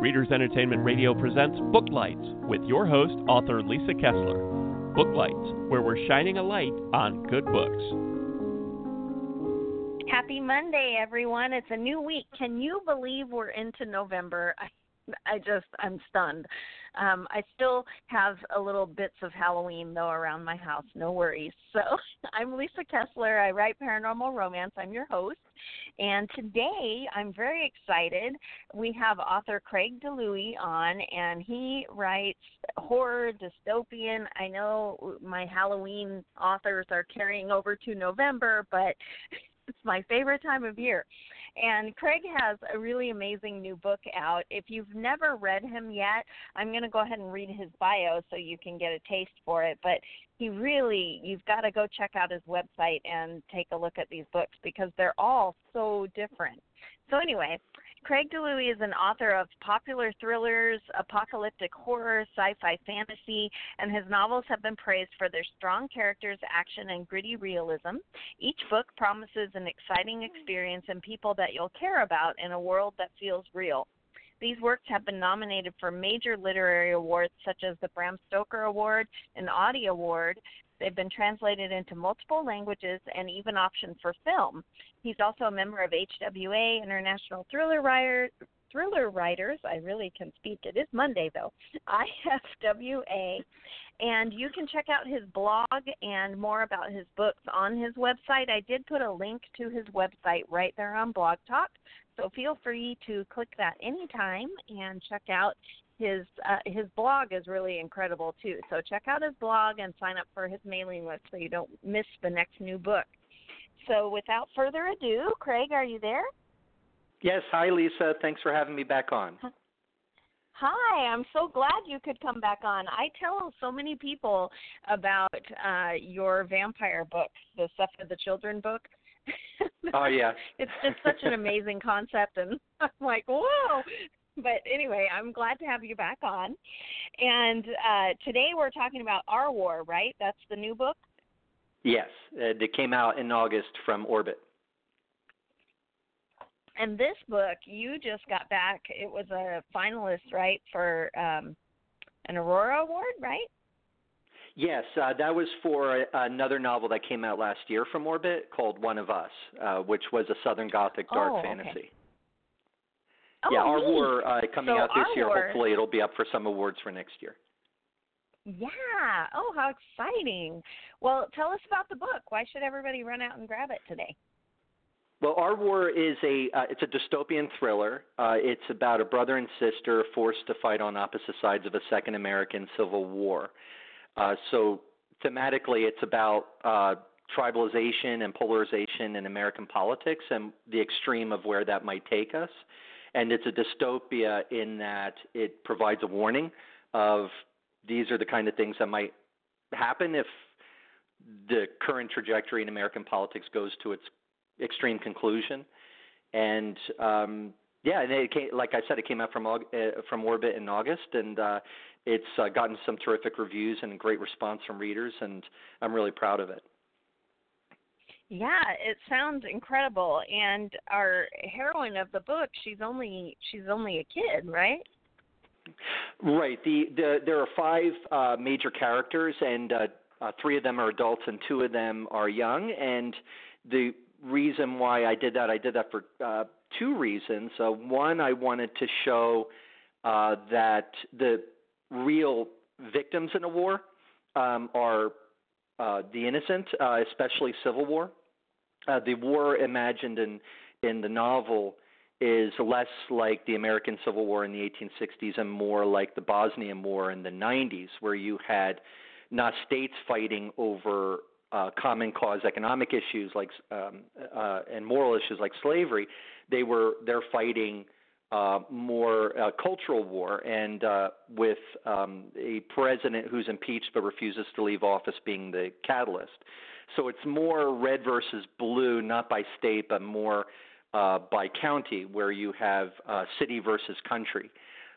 Readers Entertainment Radio presents Booklights with your host, author Lisa Kessler. Booklights, where we're shining a light on good books. Happy Monday, everyone. It's a new week. Can you believe we're into November? I I just I'm stunned. Um, I still have a little bits of Halloween though around my house. No worries. So I'm Lisa Kessler. I write paranormal romance. I'm your host, and today I'm very excited. We have author Craig DiLouie on, and he writes horror, dystopian. I know my Halloween authors are carrying over to November, but it's my favorite time of year. And Craig has a really amazing new book out. If you've never read him yet, I'm going to go ahead and read his bio so you can get a taste for it. But he really, you've got to go check out his website and take a look at these books because they're all so different. So, anyway, Craig DiLouie is an author of popular thrillers, apocalyptic horror, sci fi fantasy, and his novels have been praised for their strong characters, action, and gritty realism. Each book promises an exciting experience and people that you'll care about in a world that feels real. These works have been nominated for major literary awards such as the Bram Stoker Award and Audie Award. They've been translated into multiple languages and even optioned for film. He's also a member of HWA, International Thriller Writer, Thriller Writers. I really can speak. It is Monday, though. IFWA. And you can check out his blog and more about his books on his website. I did put a link to his website right there on Blog Talk. So feel free to click that anytime and check out his uh, his blog is really incredible too. So check out his blog and sign up for his mailing list so you don't miss the next new book. So without further ado, Craig, are you there? Yes. Hi, Lisa. Thanks for having me back on. Hi, I'm so glad you could come back on. I tell so many people about uh, your vampire books, the Stuff of the Children book. Oh yeah. it's just such an amazing concept, and I'm like, whoa. But anyway, I'm glad to have you back on. And uh, today we're talking about Our War, right? That's the new book. Yes, it came out in August from Orbit. And this book, you just got back. It was a finalist, right, for um, an Aurora Award, right? Yes, uh, that was for another novel that came out last year from Orbit called One of Us, uh, which was a Southern Gothic dark oh, fantasy. Okay. yeah, oh, Our neat. War uh, coming so out this year. War, Hopefully, it'll be up for some awards for next year. Yeah. Oh, how exciting. Well, tell us about the book. Why should everybody run out and grab it today? Well, Our War is a uh, it's a dystopian thriller. Uh, it's about a brother and sister forced to fight on opposite sides of a second American Civil War. Uh, so thematically, it's about uh, tribalization and polarization in American politics and the extreme of where that might take us. And it's a dystopia in that it provides a warning of these are the kind of things that might happen if the current trajectory in American politics goes to its extreme conclusion. And um, yeah, and it came, like I said, it came out from uh, from Orbit in August, and uh, it's uh, gotten some terrific reviews and great response from readers, and I'm really proud of it. Yeah, it sounds incredible. And our heroine of the book, she's only she's only a kid, right? Right. The, the there are five uh, major characters, and uh, uh, three of them are adults, and two of them are young. And the reason why I did that, I did that for uh, two reasons. Uh, one, I wanted to show uh, that the real victims in a war um, are uh, the innocent, uh, especially Civil War. Uh, the war imagined in in the novel is less like the American Civil War in the 1860s and more like the Bosnian War in the 90s, where you had not states fighting over uh, common cause economic issues like um, uh, and moral issues like slavery. They were they're fighting uh, more uh, cultural war, and uh, with um, a president who's impeached but refuses to leave office being the catalyst. So it's more red versus blue, not by state, but more uh, by county, where you have uh, city versus country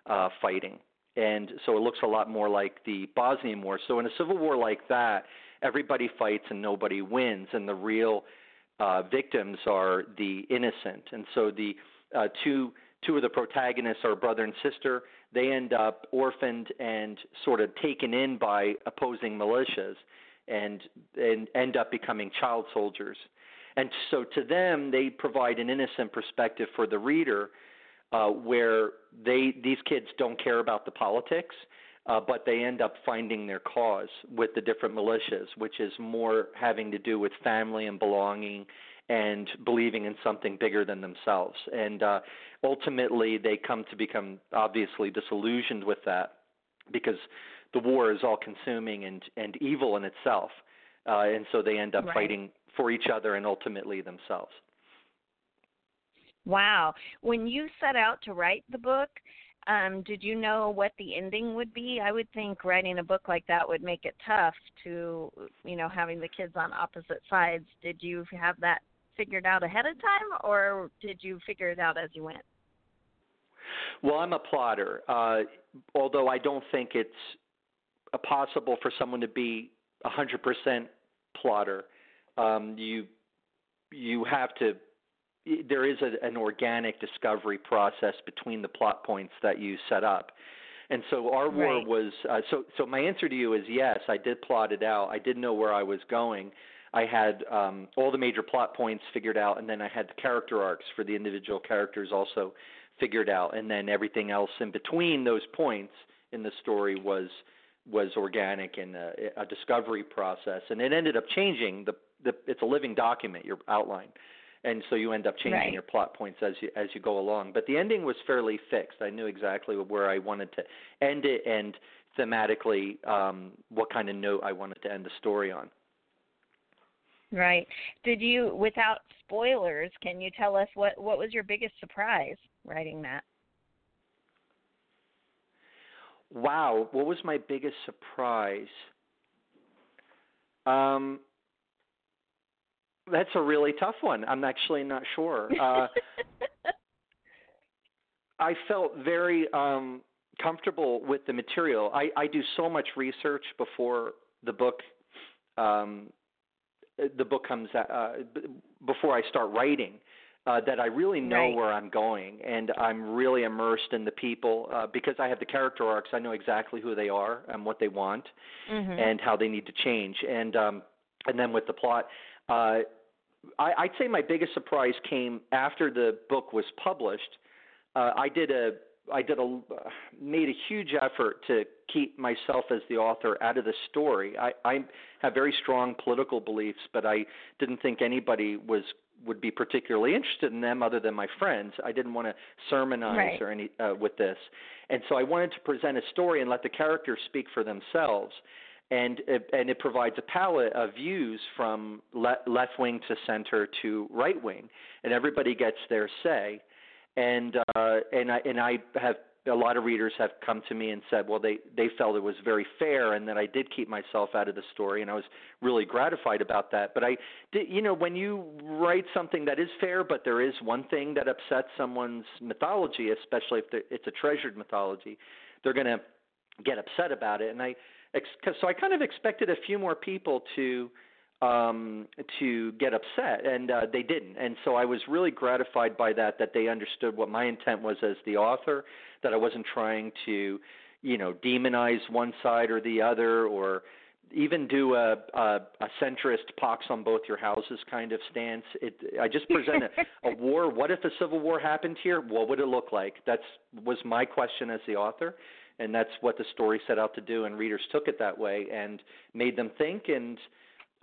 uh, fighting. And so it looks a lot more like the Bosnian War. So in a civil war like that, everybody fights and nobody wins, and the real victims are the innocent. And so the two two of the protagonists are brother and sister. They end up orphaned and sort of taken in by opposing militias, and and end up becoming child soldiers. And so to them, they provide an innocent perspective for the reader, uh, where they these kids don't care about the politics uh, but they end up finding their cause with the different militias, which is more having to do with family and belonging and believing in something bigger than themselves. And uh, ultimately, they come to become obviously disillusioned with that because the war is all consuming and, and evil in itself. Uh, and so they end up right. fighting for each other and ultimately themselves. Wow. When you set out to write the book, um, did you know what the ending would be? I would think writing a book like that would make it tough to, you know, having the kids on opposite sides. Did you have that figured out ahead of time, or did you figure it out as you went? Well, I'm a plotter. Uh, although I don't think it's possible for someone to be a 100% plotter. Um, you you have to there is a, an organic discovery process between the plot points that you set up. And so our war right. was uh, so. So my answer to you is yes. I did plot it out. I did know where I was going. I had um, all the major plot points figured out, and then I had the character arcs for the individual characters also figured out, and then everything else in between those points in the story was was organic and a, a discovery process. And it ended up changing. The, the it's a living document. Your outline and so you end up changing right. your plot points as you as you go along. But the ending was fairly fixed. I knew exactly where I wanted to end it and thematically um, what kind of note I wanted to end the story on. Right. Did you, without spoilers, can you tell us what what was your biggest surprise writing that? Wow, what was my biggest surprise? Um, that's a really tough one. I'm actually not sure. Uh, I felt very um, comfortable with the material. I, I do so much research before the book um, the book comes uh, before I start writing. Uh, that I really know right. where I'm going, and I'm really immersed in the people uh, because I have the character arcs. I know exactly who they are and what they want, mm-hmm. and how they need to change. And um, and then with the plot, uh, I, I'd say my biggest surprise came after the book was published. Uh, I did a I did a made a huge effort to keep myself as the author out of the story. I, I have very strong political beliefs, but I didn't think anybody was would be particularly interested in them other than my friends. I didn't want to sermonize right. or any uh, with this, and so I wanted to present a story and let the characters speak for themselves and it, and it provides a palette of views from le- left wing to center to right wing, and everybody gets their say. And uh, and I and I have a lot of readers have come to me and said, well, they they felt it was very fair, and that I did keep myself out of the story, and I was really gratified about that. But I did, you know, when you write something that is fair, but there is one thing that upsets someone's mythology, especially if it's a treasured mythology, they're going to get upset about it, and I so I kind of expected a few more people to um, to get upset, and uh, they didn't. And so I was really gratified by that. That they understood what my intent was as the author. That I wasn't trying to, you know, demonize one side or the other, or even do a, a, a centrist pox on both your houses kind of stance. It, I just present a, a war. What if a civil war happened here? What would it look like? That's was my question as the author, and that's what the story set out to do. And readers took it that way and made them think and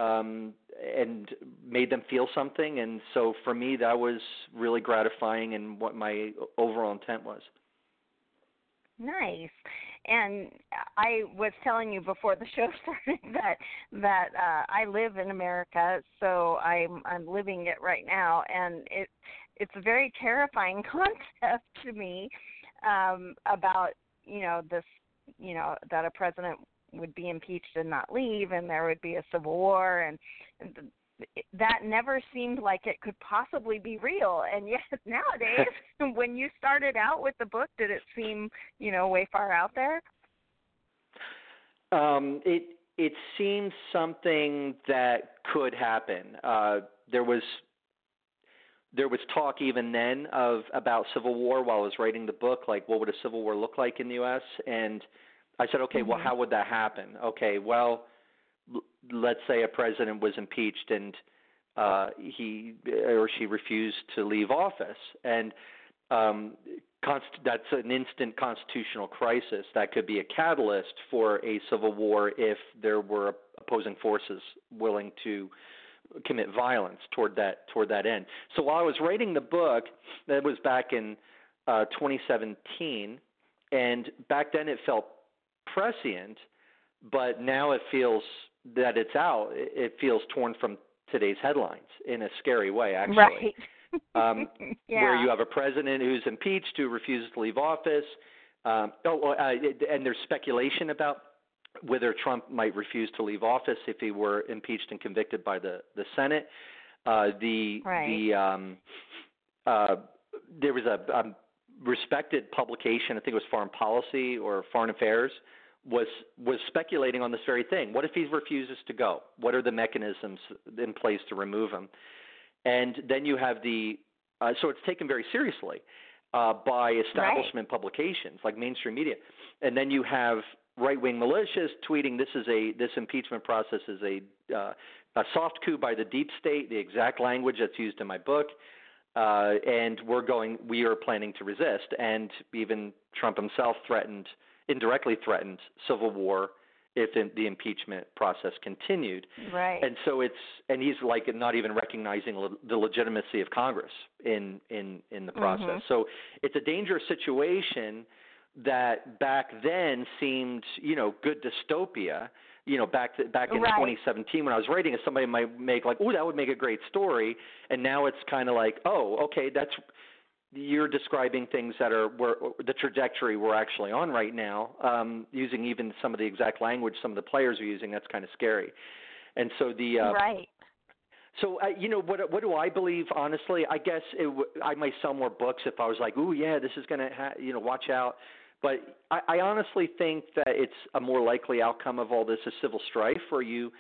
um, and made them feel something. And so for me, that was really gratifying and what my overall intent was. Nice. And I was telling you before the show started that that uh I live in America, so I'm I'm living it right now and it it's a very terrifying concept to me um about you know this you know that a president would be impeached and not leave and there would be a civil war and, and that never seemed like it could possibly be real. And yet nowadays when you started out with the book did it seem you know way far out there? Um it it seemed something that could happen. Uh there was there was talk even then of about civil war while I was writing the book, like what would a civil war look like in the U.S. And I said, okay, mm-hmm. well, how would that happen? Okay, well, l- let's say a president was impeached and uh, he or she refused to leave office, and um, const- that's an instant constitutional crisis that could be a catalyst for a civil war if there were opposing forces willing to commit violence toward that toward that end. So while I was writing the book, that was back in uh, 2017, and back then it felt prescient, but now it feels that it's out. It feels torn from today's headlines in a scary way, actually. Right. um, yeah. Where you have a president who's impeached who refuses to leave office. Um, oh, uh, and there's speculation about whether Trump might refuse to leave office if he were impeached and convicted by the the Senate. Uh, the right. the um, uh, there was a, a respected publication, I think it was Foreign Policy or Foreign Affairs, was was speculating on this very thing. What if he refuses to go? What are the mechanisms in place to remove him? And then you have the uh, so it's taken very seriously uh, by establishment right. publications like mainstream media, and then you have right wing militias tweeting this is a this impeachment process is a uh, a soft coup by the deep state, the exact language that's used in my book. Uh, and we're going, we are planning to resist. And even Trump himself threatened, indirectly threatened civil war if in, the impeachment process continued. Right. And so it's, and he's like not even recognizing le- the legitimacy of Congress in in in the process. Mm-hmm. So it's a dangerous situation that back then seemed, you know, good dystopia. You know, back to, back in right. 2017 when I was writing it, somebody might make like, "Oh, that would make a great story," and now it's kind of like, "Oh, okay, that's." You're describing things that are where the trajectory we're actually on right now, um, using even some of the exact language some of the players are using. That's kind of scary, and so the uh, right. So uh, you know what? What do I believe? Honestly, I guess it w- I might sell more books if I was like, "Ooh, yeah, this is gonna, ha- you know, watch out." But I, I honestly think that it's a more likely outcome of all this is civil strife, where you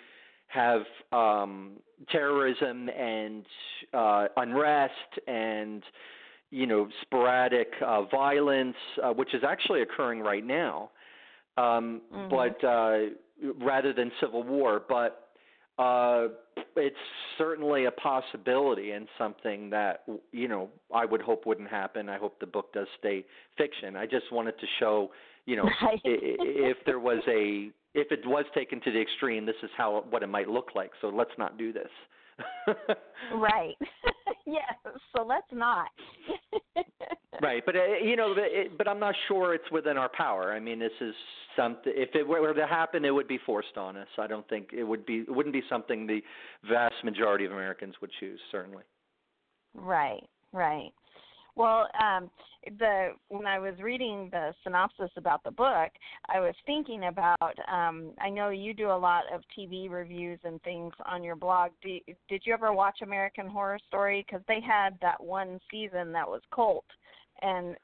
have um, terrorism and uh, unrest and you know sporadic uh, violence, uh, which is actually occurring right now. Um, mm-hmm. But uh, rather than civil war, but uh, it's certainly a possibility and something that you know I would hope wouldn't happen. I hope the book does stay fiction. I just wanted to show, you know, if there was a if it was taken to the extreme, this is how what it might look like. So let's not do this. right. yes. So let's not. Right, but uh, you know, but, it, but I'm not sure it's within our power. I mean, this is something. If it were to happen, it would be forced on us. I don't think it would be. It wouldn't be something the vast majority of Americans would choose. Certainly. Right. Right. Well, um, the when I was reading the synopsis about the book, I was thinking about. Um, I know you do a lot of TV reviews and things on your blog. Do, did you ever watch American Horror Story? Because they had that one season that was cult, and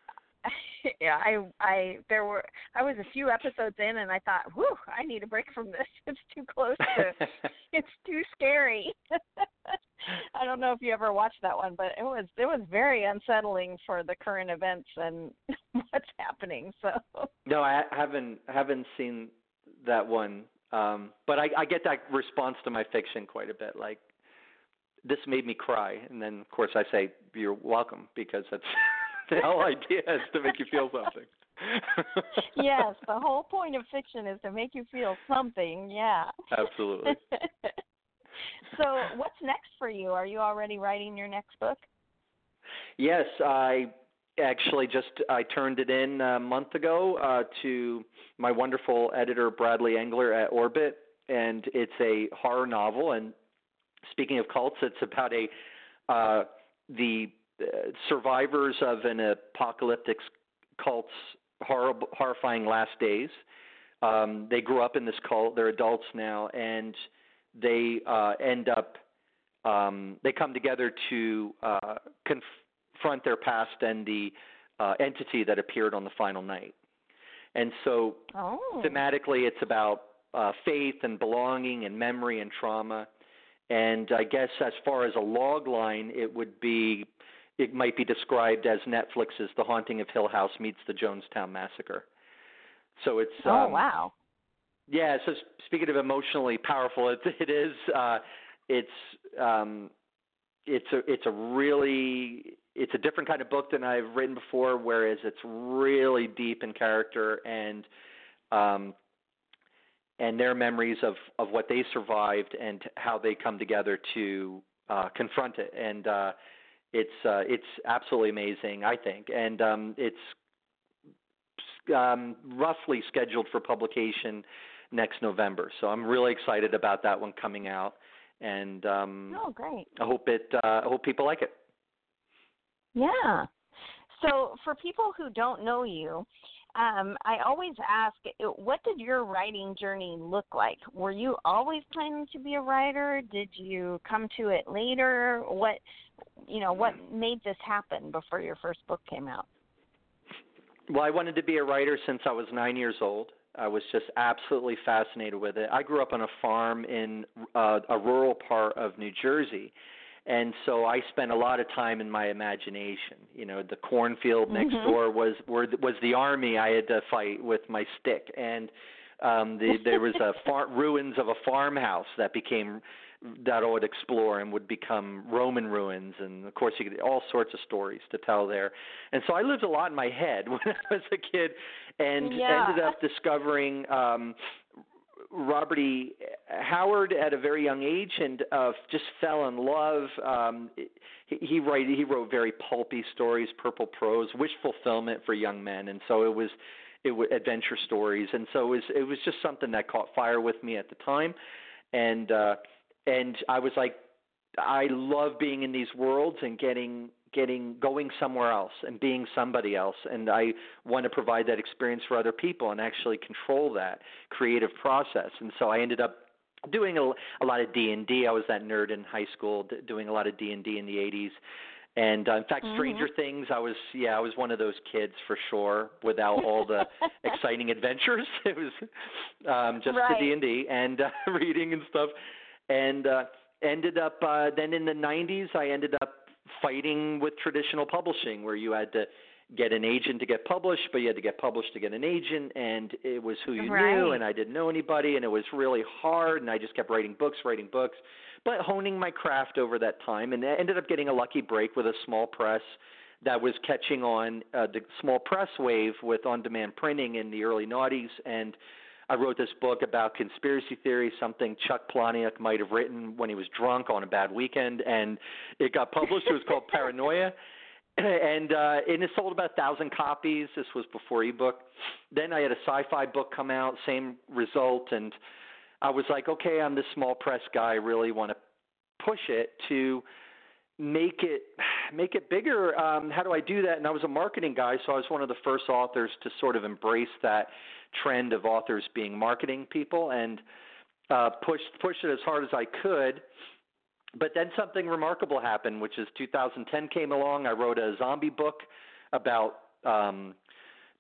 yeah, I I there were I was a few episodes in and I thought, whew, I need a break from this. It's too close to it's too scary. I don't know if you ever watched that one, but it was it was very unsettling for the current events and what's happening. So No, I haven't haven't seen that one. Um but I I get that response to my fiction quite a bit like this made me cry and then of course I say you're welcome because that's the whole idea is to make you feel something. yes, the whole point of fiction is to make you feel something. Yeah. Absolutely. so, what's next for you? Are you already writing your next book? Yes, I actually just I turned it in a month ago uh, to my wonderful editor Bradley Englert at Orbit, and it's a horror novel. And speaking of cults, it's about a uh, the survivors of an apocalyptic cult's horrible, horrifying last days. Um, they grew up in this cult. They're adults now, and they uh, end up. Um, they come together to uh, confront their past and the uh, entity that appeared on the final night. And so, oh. thematically, it's about uh, faith and belonging and memory and trauma. And I guess as far as a log line, it would be it might be described as Netflix's The Haunting of Hill House meets the Jonestown Massacre. So it's oh um, wow yeah. So speaking of emotionally powerful, it, it is. Uh, it's um, it's a it's a really it's a different kind of book than I've written before. Whereas it's really deep in character and um, and their memories of of what they survived and how they come together to uh, confront it. And uh, it's uh, it's absolutely amazing, I think. And um, it's um, roughly scheduled for publication next November. So I'm really excited about that one coming out, and um, oh, great! I hope it. Uh, I hope people like it. Yeah. So for people who don't know you, um, I always ask, what did your writing journey look like? Were you always planning to be a writer? Did you come to it later? What, you know, what made this happen before your first book came out? Well, I wanted to be a writer since I was nine years old. I was just absolutely fascinated with it. I grew up on a farm in uh, a rural part of New Jersey, and so I spent a lot of time in my imagination. You know, the cornfield next mm-hmm. door was were, was the army I had to fight with my stick, and um, the, there was a far, ruins of a farmhouse that became that I would explore and would become Roman ruins, and of course you get all sorts of stories to tell there. And so I lived a lot in my head when I was a kid, and yeah. ended up discovering um, Robert E. Howard at a very young age, and uh, just fell in love. Um, he, he write he wrote very pulpy stories, purple prose, wish fulfillment for young men, and so it was it was adventure stories, and so it was it was just something that caught fire with me at the time, and. uh and I was like, I love being in these worlds and getting getting going somewhere else and being somebody else and I want to provide that experience for other people and actually control that creative process and so I ended up doing a, a lot of D&D I was that nerd in high school d- doing a lot of D&D in the 80s and uh, in fact mm-hmm. Stranger Things I was yeah I was one of those kids for sure without all the exciting adventures it was um just right. the D&D and uh, reading and stuff and uh, ended up uh, then in the 90s. I ended up fighting with traditional publishing, where you had to get an agent to get published, but you had to get published to get an agent, and it was who you right. knew, and I didn't know anybody, and it was really hard, and I just kept writing books, writing books, but honing my craft over that time, and I ended up getting a lucky break with a small press that was catching on uh, the small press wave with on-demand printing in the early noughties, and I wrote this book about conspiracy theory, something Chuck Palahniuk might have written when he was drunk on a bad weekend, and it got published. it was called Paranoia, and uh, and it sold about a thousand copies. This was before ebook. Then I had a sci-fi book come out, same result, and I was like, okay, I'm this small press guy. I really want to push it to make it make it bigger um how do i do that and i was a marketing guy so i was one of the first authors to sort of embrace that trend of authors being marketing people and uh, pushed it as hard as I could. But then something remarkable happened, which is 2010 came along. I wrote a zombie book about um,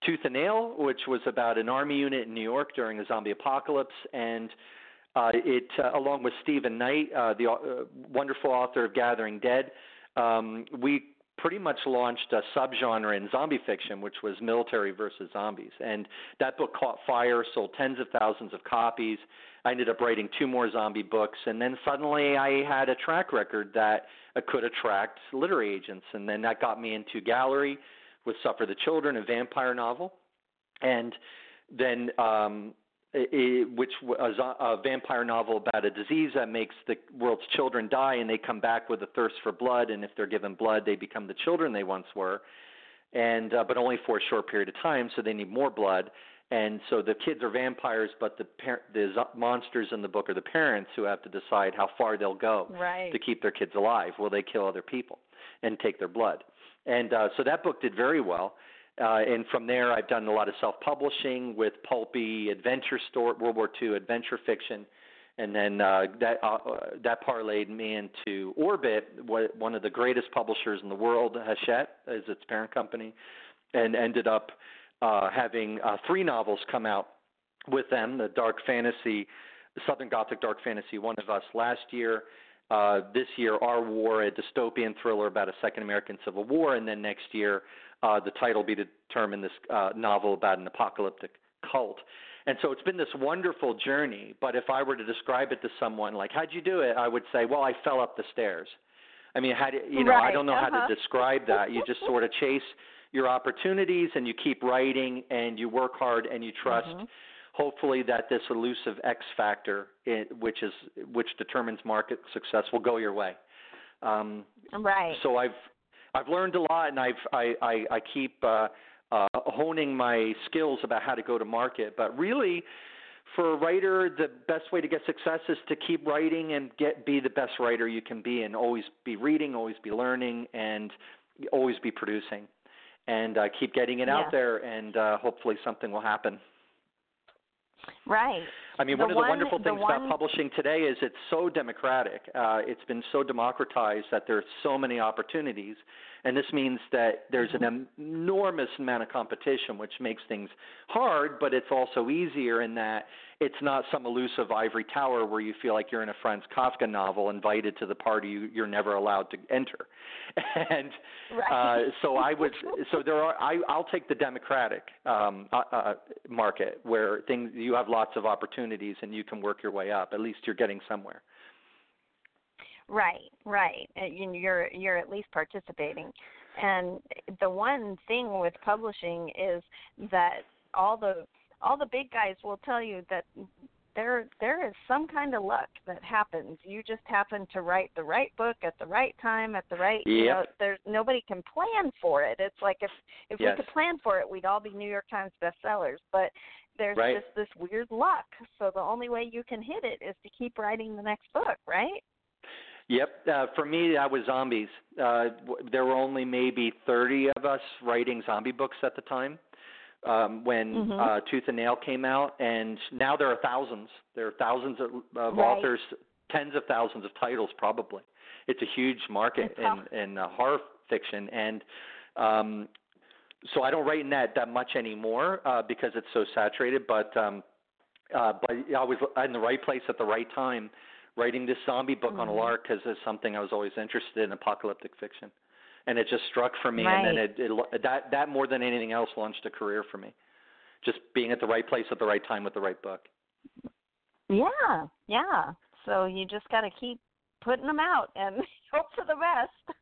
Tooth and Nail, which was about an army unit in New York during a zombie apocalypse, and uh, it, uh, along with Stephen Knight, uh, the uh, wonderful author of Gathering Dead, um, we pretty much launched a subgenre in zombie fiction, which was military versus zombies. And that book caught fire, sold tens of thousands of copies. I ended up writing two more zombie books, and then suddenly I had a track record that could attract literary agents, and then that got me into Gallery with Suffer the Children, a vampire novel, and then um, it, which a, a vampire novel about a disease that makes the world's children die, and they come back with a thirst for blood, and if they're given blood, they become the children they once were, and uh, but only for a short period of time, so they need more blood. And so the kids are vampires, but the par- the monsters in the book are the parents who have to decide how far they'll go right. to keep their kids alive. Will they kill other people and take their blood? And uh, so that book did very well. Uh, and from there, I've done a lot of self-publishing with pulpy adventure story, World War II adventure fiction, and then uh, that uh, that parlayed me into Orbit, one of the greatest publishers in the world. Hachette is its parent company, and ended up uh, having uh, three novels come out with them: the dark fantasy, Southern Gothic dark fantasy, One of Us last year, uh, this year, Our War, a dystopian thriller about a Second American Civil War, and then next year, uh, the title be determined this uh, novel about an apocalyptic cult. And so it's been this wonderful journey. But if I were to describe it to someone, like, how'd you do it? I would say, well, I fell up the stairs. I mean, how do, you know, right. I don't know uh-huh. how to describe that. You just sort of chase your opportunities and you keep writing and you work hard and you trust. Mm-hmm. Hopefully, that this elusive X factor, which is which determines market success, will go your way. Um, right. So I've I've learned a lot, and I've I I, I keep uh, uh, honing my skills about how to go to market. But really, for a writer, the best way to get success is to keep writing and get be the best writer you can be, and always be reading, always be learning, and always be producing, and uh, keep getting it yeah. out there, and uh, hopefully something will happen. Right. I mean, the one of one, the wonderful things one... about publishing today is it's so democratic. Uh, it's been so democratized that there are so many opportunities, and this means that there's mm-hmm. an enormous amount of competition, which makes things hard, but it's also easier in that it's not some elusive ivory tower where you feel like you're in a Franz Kafka novel, invited to the party you, you're never allowed to enter. and right. uh, so I would, so there are. I, I'll take the democratic um, uh, uh, market where things you have lots of opportunities and you can work your way up. At least you're getting somewhere. Right, right. You're you're at least participating. And the one thing with publishing is that all the all the big guys will tell you that there there is some kind of luck that happens. You just happen to write the right book at the right time at the right yep. you know, there's nobody can plan for it. It's like if if yes. we could plan for it, we'd all be New York Times bestsellers. But there's right. just this weird luck. So the only way you can hit it is to keep writing the next book, right? Yep. Uh, for me, that was zombies. Uh, there were only maybe 30 of us writing zombie books at the time um, when mm-hmm. uh, Tooth and Nail came out, and now there are thousands. There are thousands of, of right. authors, tens of thousands of titles, probably. It's a huge market in, in uh, horror fiction, and um, so I don't write in that that much anymore uh, because it's so saturated. But um, uh, but I was in the right place at the right time writing this zombie book mm-hmm. on a lark because it's something I was always interested in, apocalyptic fiction, and it just struck for me, right. and then it, it that that more than anything else launched a career for me, just being at the right place at the right time with the right book. Yeah, yeah. So you just got to keep putting them out and hope for the best.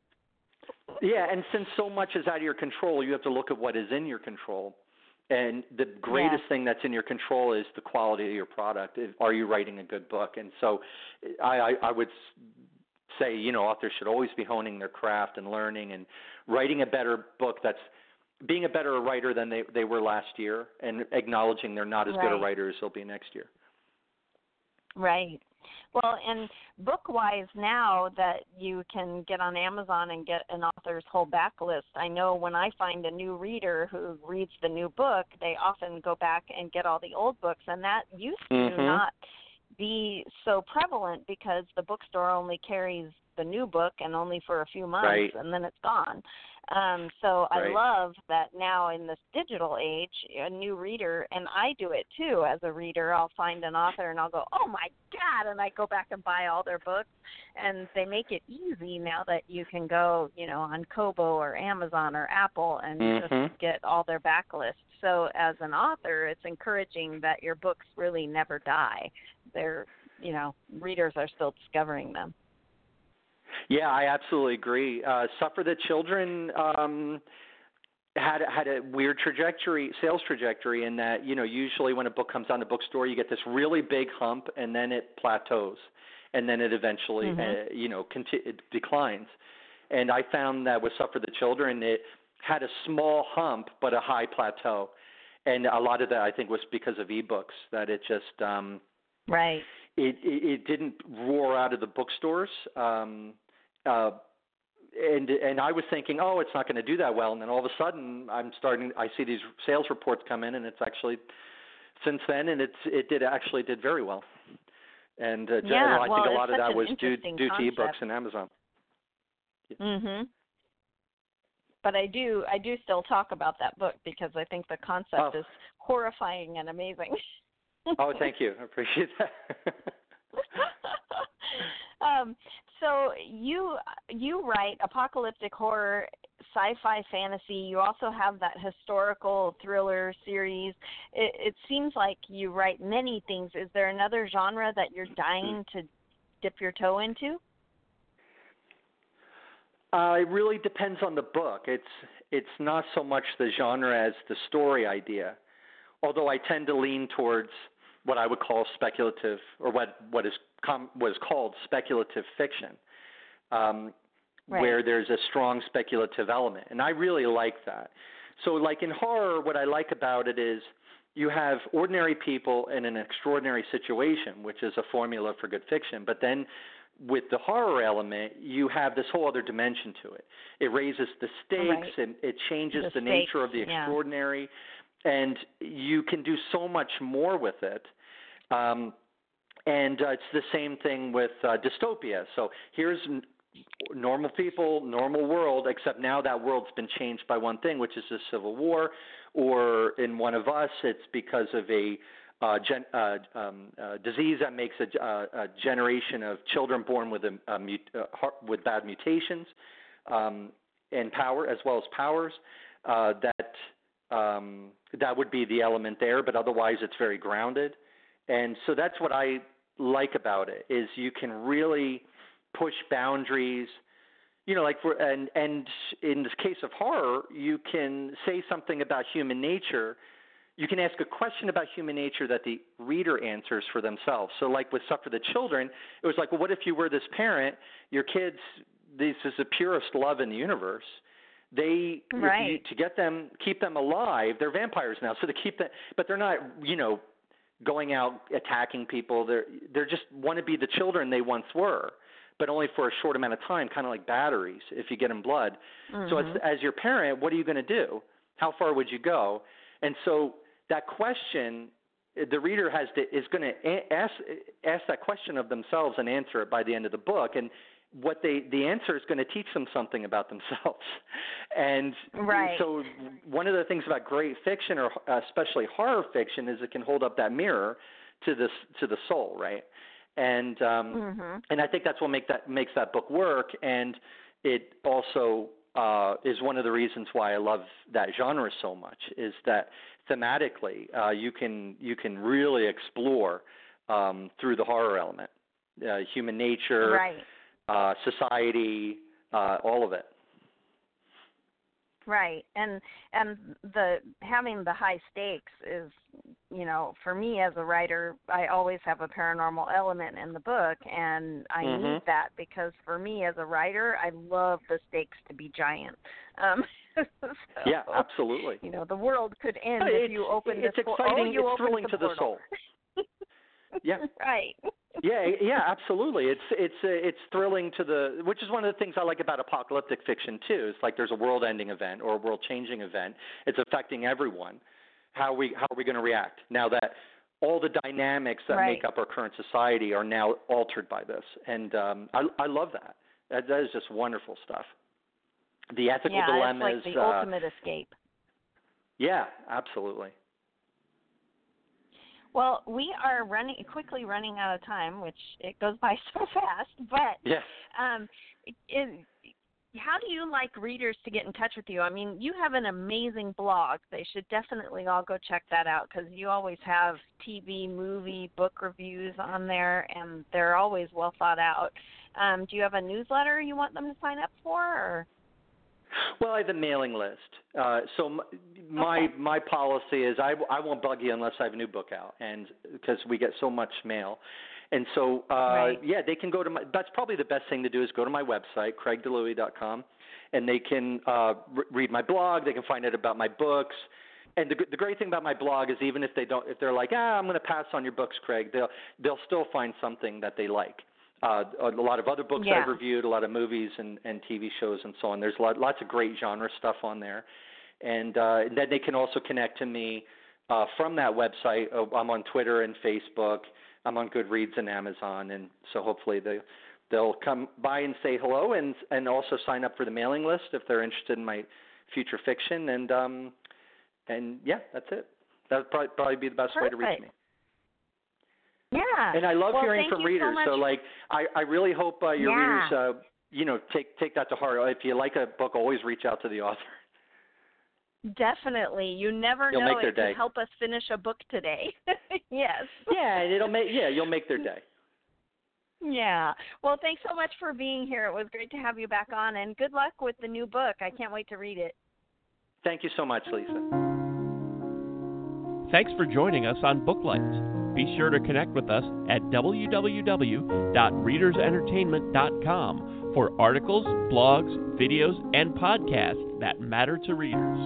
yeah, and since so much is out of your control, you have to look at what is in your control. And the greatest yes. thing that's in your control is the quality of your product. Are you writing a good book? And so, I, I, I would say, you know, authors should always be honing their craft and learning and writing a better book that's being a better writer than they they were last year, and acknowledging they're not as right. good a writer as they'll be next year. Right. Well, and book wise, now that you can get on Amazon and get an author's whole backlist, I know when I find a new reader who reads the new book, they often go back and get all the old books, and that used mm-hmm. to not be so prevalent because the bookstore only carries the new book and only for a few months, right. and then it's gone. Um, so right. I love that now in this digital age, a new reader, and I do it too as a reader. I'll find an author and I'll go, oh my god, and I go back and buy all their books, and they make it easy now that you can go, you know, on Kobo or Amazon or Apple and mm-hmm. just get all their backlist. So as an author, it's encouraging that your books really never die. They're, you know, readers are still discovering them. Yeah, I absolutely agree. Uh, Suffer the Children um, had had a weird trajectory, sales trajectory, in that you know usually when a book comes on the bookstore, you get this really big hump, and then it plateaus, and then it eventually mm-hmm. uh, you know conti- it declines. And I found that with Suffer the Children, it had a small hump but a high plateau, and a lot of that I think was because of ebooks that it just um, right. It, it it didn't roar out of the bookstores. Um, uh, and and I was thinking, oh, it's not going to do that well, and then all of a sudden, I'm starting. I see these sales reports come in, and it's actually since then, and it's it did actually did very well. And uh, yeah, I well, think a lot of that was due due to ebooks and Amazon. Mhm. But I do I do still talk about that book because I think the concept oh. is horrifying and amazing. oh, thank you. I appreciate that. um, so you you write apocalyptic horror, sci-fi fantasy. You also have that historical thriller series. It, it seems like you write many things. Is there another genre that you're dying to dip your toe into? Uh, it really depends on the book. It's it's not so much the genre as the story idea. Although I tend to lean towards what I would call speculative, or what what is com- what is called speculative fiction, um, right. where there's a strong speculative element, and I really like that. So, like in horror, what I like about it is you have ordinary people in an extraordinary situation, which is a formula for good fiction, but then with the horror element, you have this whole other dimension to it. It raises the stakes right. and it changes the, the nature of the extraordinary, and you can do so much more with it. Um, and uh, it's the same thing with uh, dystopia. So here's n- normal people, normal world, except now that world's been changed by one thing, which is the civil war, or in one of us, it's because of a uh, gen, uh, um, uh, disease that makes a, uh, a generation of children born with a, a mut- uh, with bad mutations um, and power as well as powers. Uh, that um, that would be the element there, but otherwise it's very grounded. And so that's what I like about it is you can really push boundaries. You know, like for and and in this case of horror, you can say something about human nature you can ask a question about human nature that the reader answers for themselves. So, like with Suffer the Children, it was like, well, what if you were this parent? Your kids, this is the purest love in the universe. They right. you, to get them, keep them alive. They're vampires now, so to keep them, but they're not, you know, going out attacking people. They're they're just want to be the children they once were, but only for a short amount of time, kind of like batteries. If you get them blood, mm-hmm. so it's, as your parent, what are you going to do? How far would you go? And so that question the reader has to is going to ask ask that question of themselves and answer it by the end of the book and what they the answer is going to teach them something about themselves and right. so one of the things about great fiction or especially horror fiction is it can hold up that mirror to this to the soul right and um mm-hmm. and I think that's what make that makes that book work and it also uh, is one of the reasons why I love that genre so much. Is that thematically uh, you can you can really explore um, through the horror element, uh, human nature, right. Uh, society, uh, all of it. Right, and and the having the high stakes is, you know, for me as a writer, I always have a paranormal element in the book, and I mm-hmm. need that because for me as a writer, I love the stakes to be giant. Um, so, yeah, absolutely. You know, the world could end it's, if you open it's this. exciting. Oh, you it's thrilling the to the soul. yeah. Right. Yeah, yeah, absolutely. It's it's uh, it's thrilling to the, which is one of the things I like about apocalyptic fiction too. It's like there's a world-ending event or a world-changing event. It's affecting everyone. How are we how are we going to react now that all the dynamics that right. make up our current society are now altered by this? And um, I I love that. that. That is just wonderful stuff. The ethical yeah, dilemmas. it's like the uh, ultimate escape. Yeah, absolutely. Well, we are running quickly running out of time, which it goes by so fast. But yes. um, it, how do you like readers to get in touch with you? I mean, you have an amazing blog. They should definitely all go check that out because you always have TV, movie, book reviews on there, and they're always well thought out. Um, do you have a newsletter you want them to sign up for? Or? Well, I have a mailing list. Uh, so my okay. my policy is I I won't bug you unless I have a new book out, and because we get so much mail, and so uh, right. yeah, they can go to my. That's probably the best thing to do is go to my website craigdilouie.com, and they can uh, re- read my blog. They can find out about my books. And the the great thing about my blog is even if they don't, if they're like, ah, I'm going to pass on your books, Craig, they'll they'll still find something that they like uh, a lot of other books yeah. I've reviewed, a lot of movies and, and TV shows and so on. There's lot, lots of great genre stuff on there, and, uh, and then they can also connect to me uh, from that website. Uh, I'm on Twitter and Facebook. I'm on Goodreads and Amazon, and so hopefully they they'll come by and say hello, and and also sign up for the mailing list if they're interested in my future fiction. And um, and yeah, that's it. That would probably probably be the best Perfect. way to reach me. Yeah. And I love well, hearing from readers. So, so, like, I I really hope uh, your Yeah. readers, uh, you know, take take that to heart. If you like a book, always reach out to the author. Definitely. You never You'll know make their it could help us finish a book today. yes. Yeah, and it'll make yeah, you'll make their day. Yeah. Well, thanks so much for being here. It was great to have you back on and good luck with the new book. I can't wait to read it. Thank you so much, Lisa. Thanks for joining us on Booklights. Be sure to connect with us at www.readersentertainment.com for articles, blogs, videos, and podcasts that matter to readers.